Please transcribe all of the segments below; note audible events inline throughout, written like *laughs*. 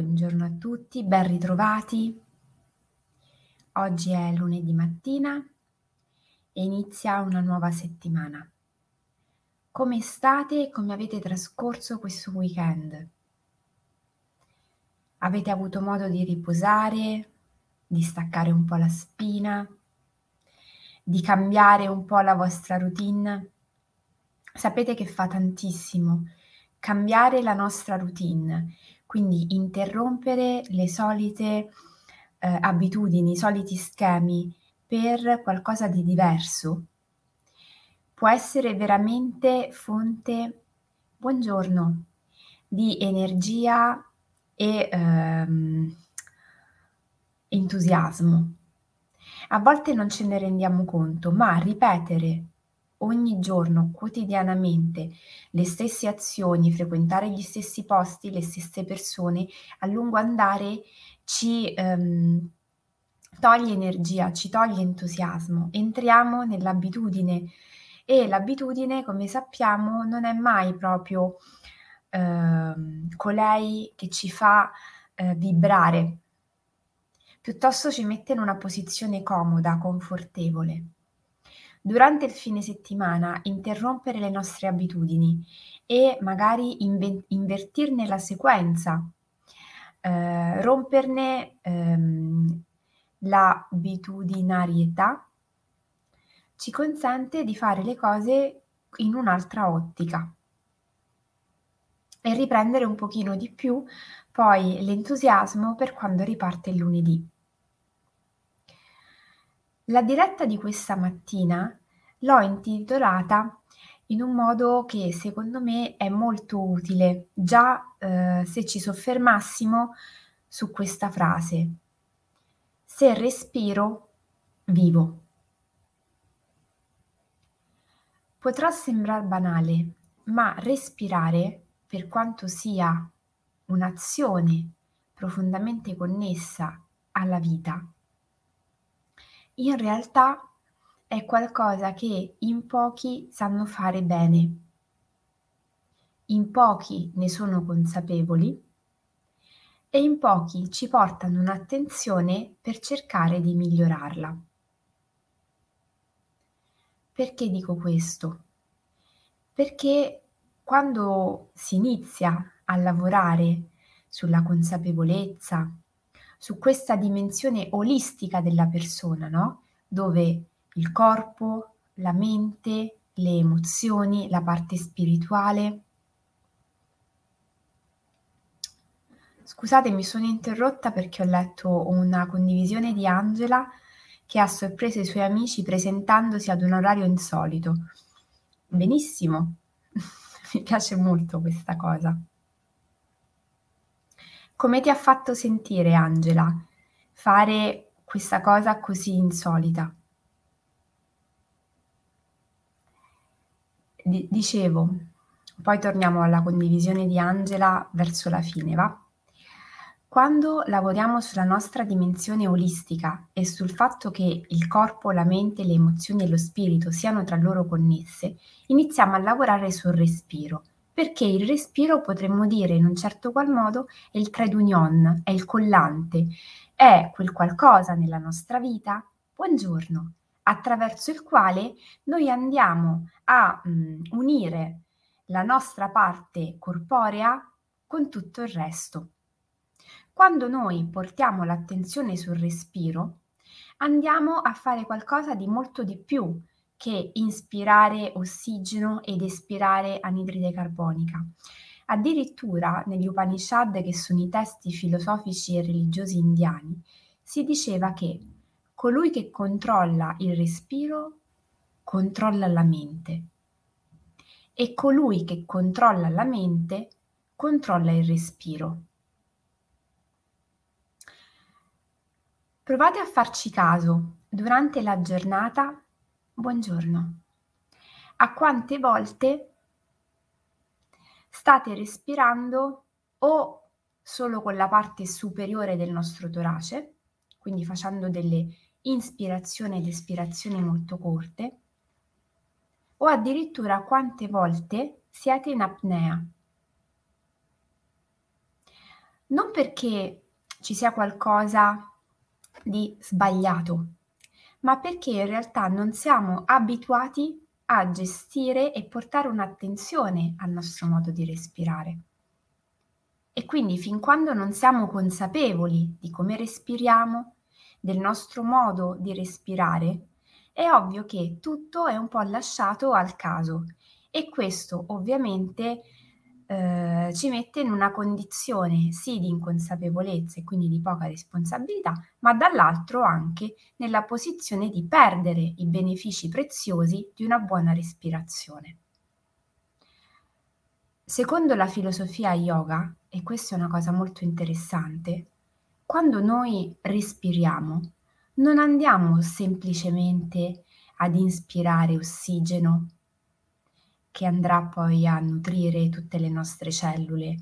buongiorno a tutti, ben ritrovati. Oggi è lunedì mattina e inizia una nuova settimana. Come state e come avete trascorso questo weekend? Avete avuto modo di riposare, di staccare un po' la spina, di cambiare un po' la vostra routine? Sapete che fa tantissimo cambiare la nostra routine, quindi interrompere le solite eh, abitudini, i soliti schemi per qualcosa di diverso, può essere veramente fonte, buongiorno, di energia e ehm, entusiasmo. A volte non ce ne rendiamo conto, ma ripetere ogni giorno, quotidianamente, le stesse azioni, frequentare gli stessi posti, le stesse persone, a lungo andare ci ehm, toglie energia, ci toglie entusiasmo, entriamo nell'abitudine e l'abitudine, come sappiamo, non è mai proprio ehm, colei che ci fa eh, vibrare, piuttosto ci mette in una posizione comoda, confortevole. Durante il fine settimana interrompere le nostre abitudini e magari inve- invertirne la sequenza eh, romperne ehm, l'abitudinarietà ci consente di fare le cose in un'altra ottica e riprendere un pochino di più poi l'entusiasmo per quando riparte il lunedì. La diretta di questa mattina l'ho intitolata in un modo che secondo me è molto utile, già eh, se ci soffermassimo su questa frase. Se respiro, vivo. Potrà sembrare banale, ma respirare, per quanto sia un'azione profondamente connessa alla vita, in realtà è qualcosa che in pochi sanno fare bene. In pochi ne sono consapevoli e in pochi ci portano un'attenzione per cercare di migliorarla. Perché dico questo? Perché quando si inizia a lavorare sulla consapevolezza, su questa dimensione olistica della persona, no? Dove il corpo, la mente, le emozioni, la parte spirituale. Scusate, mi sono interrotta perché ho letto una condivisione di Angela che ha sorpreso i suoi amici presentandosi ad un orario insolito. Benissimo, *laughs* mi piace molto questa cosa. Come ti ha fatto sentire, Angela, fare questa cosa così insolita? Di- dicevo, poi torniamo alla condivisione di Angela verso la fine, va? Quando lavoriamo sulla nostra dimensione olistica e sul fatto che il corpo, la mente, le emozioni e lo spirito siano tra loro connesse, iniziamo a lavorare sul respiro, perché il respiro potremmo dire in un certo qual modo è il trade union, è il collante, è quel qualcosa nella nostra vita. Buongiorno, attraverso il quale noi andiamo a mh, mm, unire la nostra parte corporea con tutto il resto. Quando noi portiamo l'attenzione sul respiro, andiamo a fare qualcosa di molto di più che inspirare ossigeno ed espirare anidride carbonica. Addirittura negli Upanishad, che sono i testi filosofici e religiosi indiani, si diceva che colui che controlla il respiro controlla la mente e colui che controlla la mente controlla il respiro. Provate a farci caso durante la giornata, buongiorno, a quante volte state respirando o solo con la parte superiore del nostro torace, quindi facendo delle ispirazioni ed espirazioni molto corte, o addirittura quante volte siete in apnea. non perché ci sia qualcosa di sbagliato, ma perché in realtà non siamo abituati a gestire e portare un'attenzione al nostro modo di respirare. E quindi fin quando non siamo consapevoli di come respiriamo, del nostro modo di respirare, è ovvio che tutto è un po' lasciato al caso e questo ovviamente eh, ci mette in una condizione sì di inconsapevolezza e quindi di poca responsabilità, ma dall'altro anche nella posizione di perdere i benefici preziosi di una buona respirazione. Secondo la filosofia yoga, e questa è una cosa molto interessante, quando noi respiriamo non andiamo semplicemente ad inspirare ossigeno che andrà poi a nutrire tutte le nostre cellule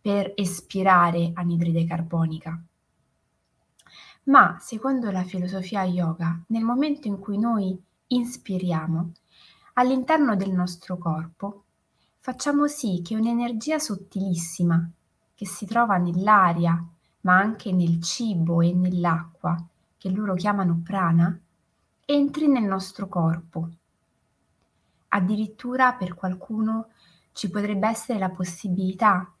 per espirare anidride carbonica. Ma secondo la filosofia yoga, nel momento in cui noi inspiriamo, all'interno del nostro corpo facciamo sì che un'energia sottilissima che si trova nell'aria, ma anche nel cibo e nell'acqua, che loro chiamano prana, entri nel nostro corpo Addirittura per qualcuno ci potrebbe essere la possibilità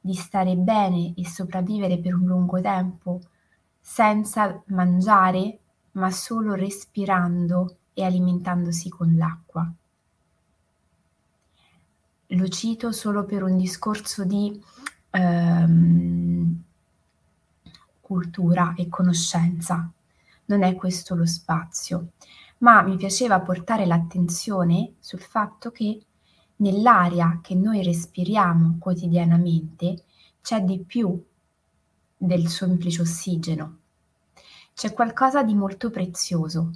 di stare bene e sopravvivere per un lungo tempo senza mangiare, ma solo respirando e alimentandosi con l'acqua. Lo cito solo per un discorso di ehm, cultura e conoscenza, non è questo lo spazio ma mi piaceva portare l'attenzione sul fatto che nell'aria che noi respiriamo quotidianamente c'è di più del semplice ossigeno. C'è qualcosa di molto prezioso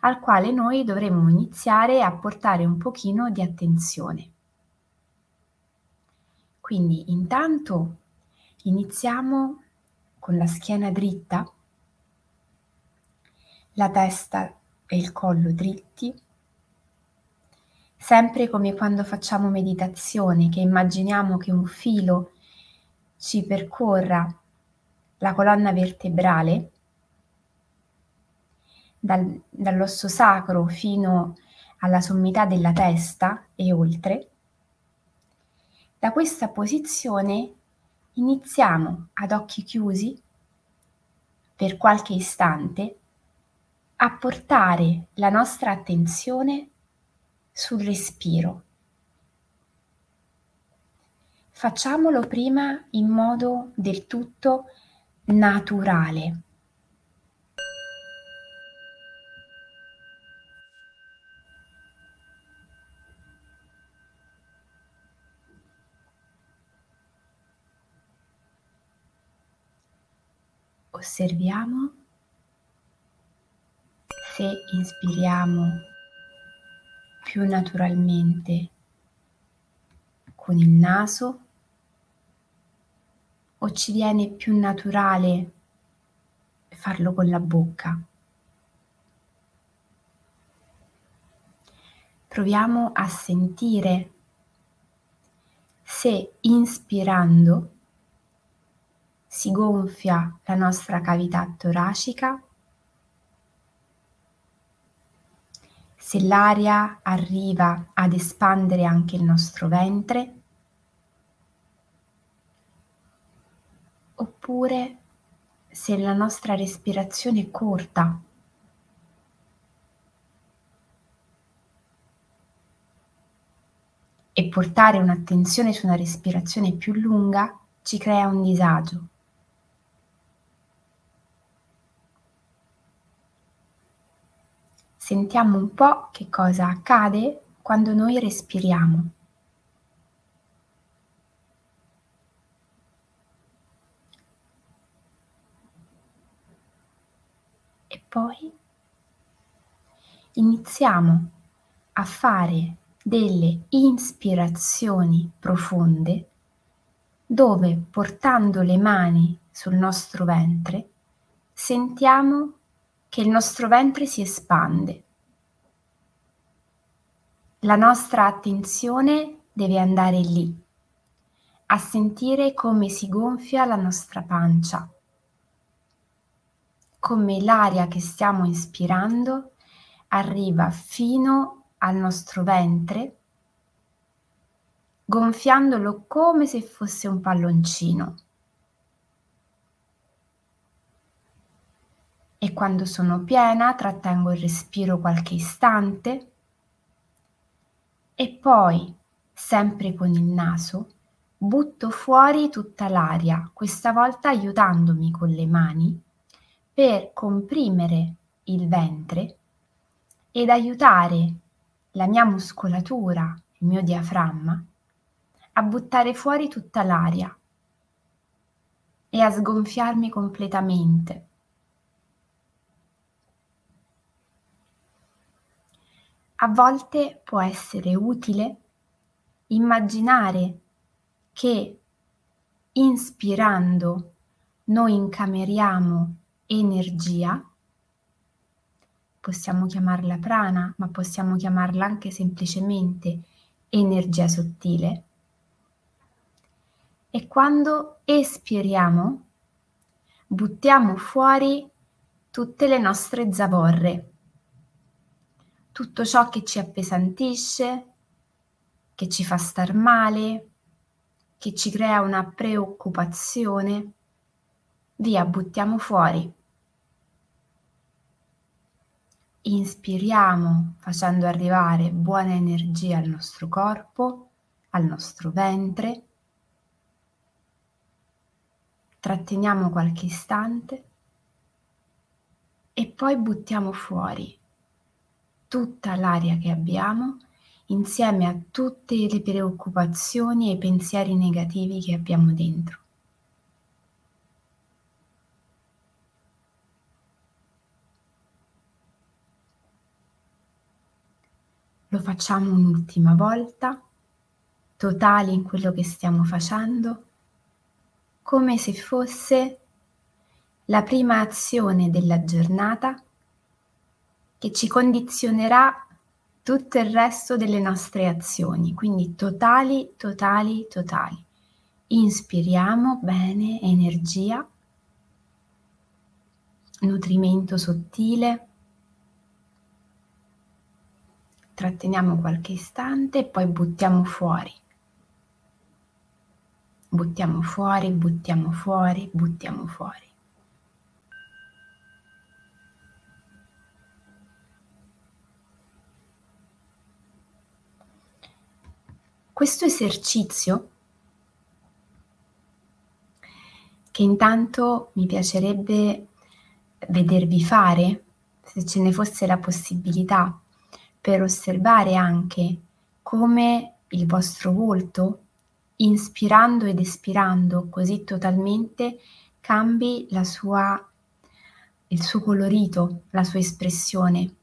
al quale noi dovremmo iniziare a portare un pochino di attenzione. Quindi intanto iniziamo con la schiena dritta, la testa e il collo dritti, sempre come quando facciamo meditazione, che immaginiamo che un filo ci percorra la colonna vertebrale, dal, dall'osso sacro fino alla sommità della testa e oltre. Da questa posizione iniziamo ad occhi chiusi per qualche istante a portare la nostra attenzione sul respiro. Facciamolo prima in modo del tutto naturale. Osserviamo se inspiriamo più naturalmente con il naso o ci viene più naturale farlo con la bocca. Proviamo a sentire se inspirando si gonfia la nostra cavità toracica se l'aria arriva ad espandere anche il nostro ventre, oppure se la nostra respirazione è corta. E portare un'attenzione su una respirazione più lunga ci crea un disagio. Sentiamo un po' che cosa accade quando noi respiriamo. E poi iniziamo a fare delle ispirazioni profonde dove portando le mani sul nostro ventre sentiamo che il nostro ventre si espande. La nostra attenzione deve andare lì, a sentire come si gonfia la nostra pancia, come l'aria che stiamo ispirando arriva fino al nostro ventre, gonfiandolo come se fosse un palloncino. E quando sono piena trattengo il respiro qualche istante e poi, sempre con il naso, butto fuori tutta l'aria, questa volta aiutandomi con le mani per comprimere il ventre ed aiutare la mia muscolatura, il mio diaframma, a buttare fuori tutta l'aria e a sgonfiarmi completamente. A volte può essere utile immaginare che inspirando noi incameriamo energia, possiamo chiamarla prana, ma possiamo chiamarla anche semplicemente energia sottile. E quando espiriamo, buttiamo fuori tutte le nostre zavorre, tutto ciò che ci appesantisce, che ci fa star male, che ci crea una preoccupazione, via, buttiamo fuori. Inspiriamo facendo arrivare buona energia al nostro corpo, al nostro ventre. Tratteniamo qualche istante e poi buttiamo fuori tutta l'aria che abbiamo insieme a tutte le preoccupazioni e i pensieri negativi che abbiamo dentro. Lo facciamo un'ultima volta, totali in quello che stiamo facendo, come se fosse la prima azione della giornata che ci condizionerà tutto il resto delle nostre azioni, quindi totali, totali, totali. Inspiriamo bene energia, nutrimento sottile, tratteniamo qualche istante e poi buttiamo fuori. Buttiamo fuori, buttiamo fuori, buttiamo fuori. Questo esercizio, che intanto mi piacerebbe vedervi fare, se ce ne fosse la possibilità, per osservare anche come il vostro volto, inspirando ed espirando così totalmente, cambi sua, il suo colorito, la sua espressione.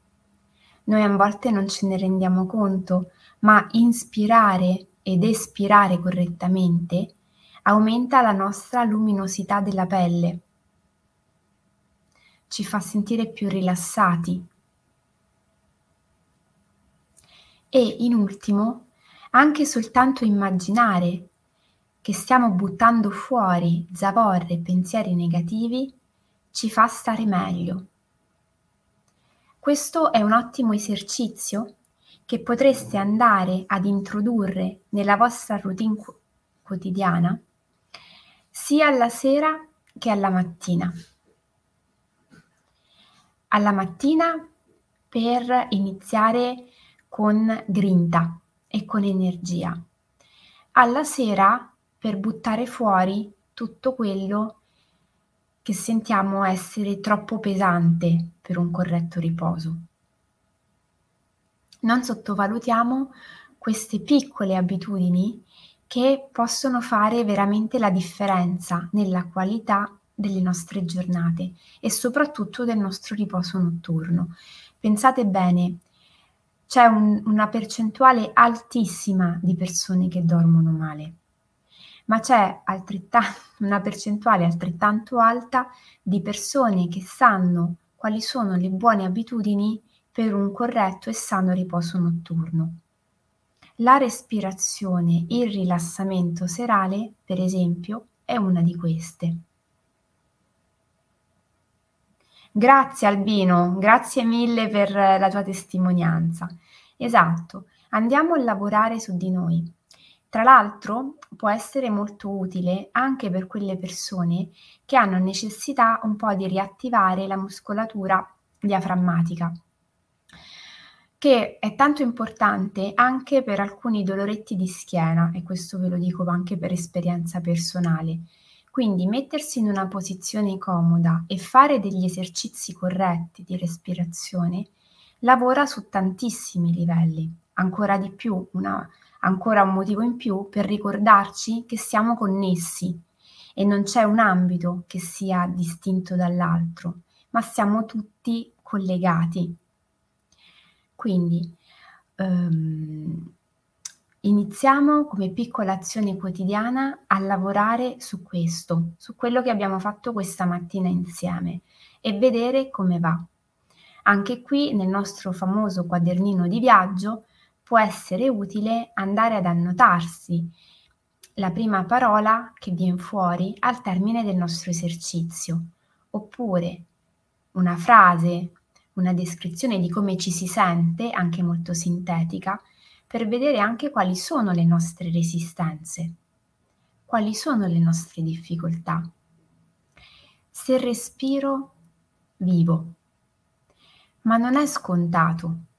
Noi a volte non ce ne rendiamo conto, ma inspirare ed espirare correttamente aumenta la nostra luminosità della pelle, ci fa sentire più rilassati. E in ultimo, anche soltanto immaginare che stiamo buttando fuori zavorre e pensieri negativi ci fa stare meglio. Questo è un ottimo esercizio che potreste andare ad introdurre nella vostra routine qu- quotidiana sia alla sera che alla mattina. Alla mattina per iniziare con grinta e con energia. Alla sera per buttare fuori tutto quello che sentiamo essere troppo pesante per un corretto riposo non sottovalutiamo queste piccole abitudini che possono fare veramente la differenza nella qualità delle nostre giornate e soprattutto del nostro riposo notturno. Pensate bene, c'è un, una percentuale altissima di persone che dormono male, ma c'è una percentuale altrettanto alta di persone che sanno quali sono le buone abitudini per un corretto e sano riposo notturno. La respirazione, il rilassamento serale, per esempio, è una di queste. Grazie Albino, grazie mille per la tua testimonianza. Esatto, andiamo a lavorare su di noi. Tra l'altro può essere molto utile anche per quelle persone che hanno necessità un po' di riattivare la muscolatura diaframmatica, che è tanto importante anche per alcuni doloretti di schiena e questo ve lo dico anche per esperienza personale. Quindi mettersi in una posizione comoda e fare degli esercizi corretti di respirazione lavora su tantissimi livelli, ancora di più una ancora un motivo in più per ricordarci che siamo connessi e non c'è un ambito che sia distinto dall'altro, ma siamo tutti collegati. Quindi um, iniziamo come piccola azione quotidiana a lavorare su questo, su quello che abbiamo fatto questa mattina insieme e vedere come va. Anche qui nel nostro famoso quadernino di viaggio può essere utile andare ad annotarsi la prima parola che viene fuori al termine del nostro esercizio, oppure una frase, una descrizione di come ci si sente, anche molto sintetica, per vedere anche quali sono le nostre resistenze, quali sono le nostre difficoltà. Se respiro, vivo. Ma non è scontato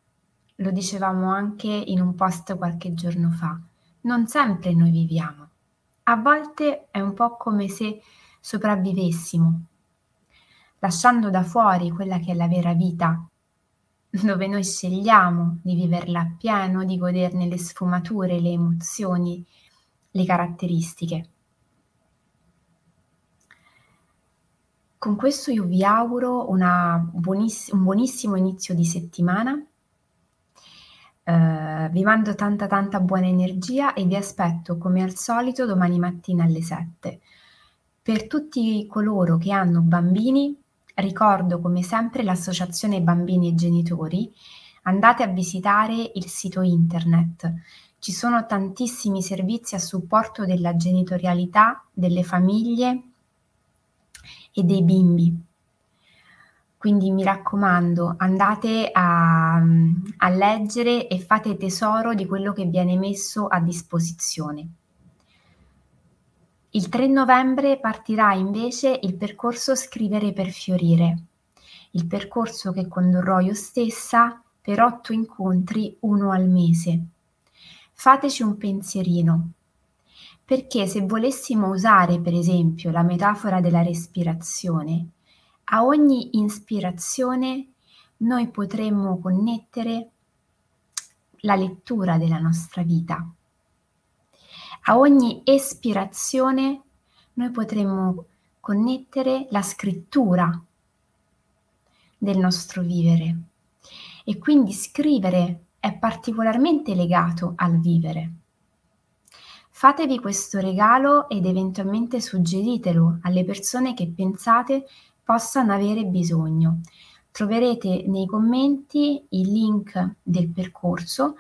lo dicevamo anche in un post qualche giorno fa, non sempre noi viviamo. A volte è un po' come se sopravvivessimo, lasciando da fuori quella che è la vera vita, dove noi scegliamo di viverla appieno, di goderne le sfumature, le emozioni, le caratteristiche. Con questo io vi auguro buoniss- un buonissimo inizio di settimana Uh, vi mando tanta tanta buona energia e vi aspetto come al solito domani mattina alle 7. Per tutti coloro che hanno bambini, ricordo come sempre l'associazione Bambini e Genitori, andate a visitare il sito internet. Ci sono tantissimi servizi a supporto della genitorialità, delle famiglie e dei bimbi. Quindi mi raccomando, andate a, a leggere e fate tesoro di quello che viene messo a disposizione. Il 3 novembre partirà invece il percorso Scrivere per fiorire, il percorso che condurrò io stessa per otto incontri, uno al mese. Fateci un pensierino, perché se volessimo usare per esempio la metafora della respirazione, a ogni ispirazione noi potremmo connettere la lettura della nostra vita. A ogni espirazione noi potremmo connettere la scrittura del nostro vivere e quindi scrivere è particolarmente legato al vivere. Fatevi questo regalo ed eventualmente suggeritelo alle persone che pensate possano avere bisogno. Troverete nei commenti il link del percorso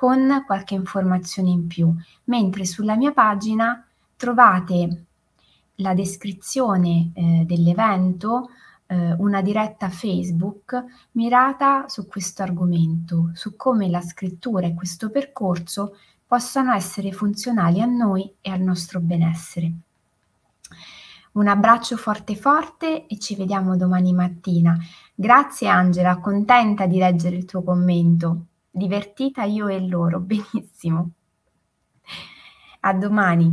con qualche informazione in più, mentre sulla mia pagina trovate la descrizione eh, dell'evento, eh, una diretta Facebook mirata su questo argomento, su come la scrittura e questo percorso possano essere funzionali a noi e al nostro benessere. Un abbraccio forte forte e ci vediamo domani mattina. Grazie Angela, contenta di leggere il tuo commento. Divertita io e loro, *laughs* benissimo. A domani.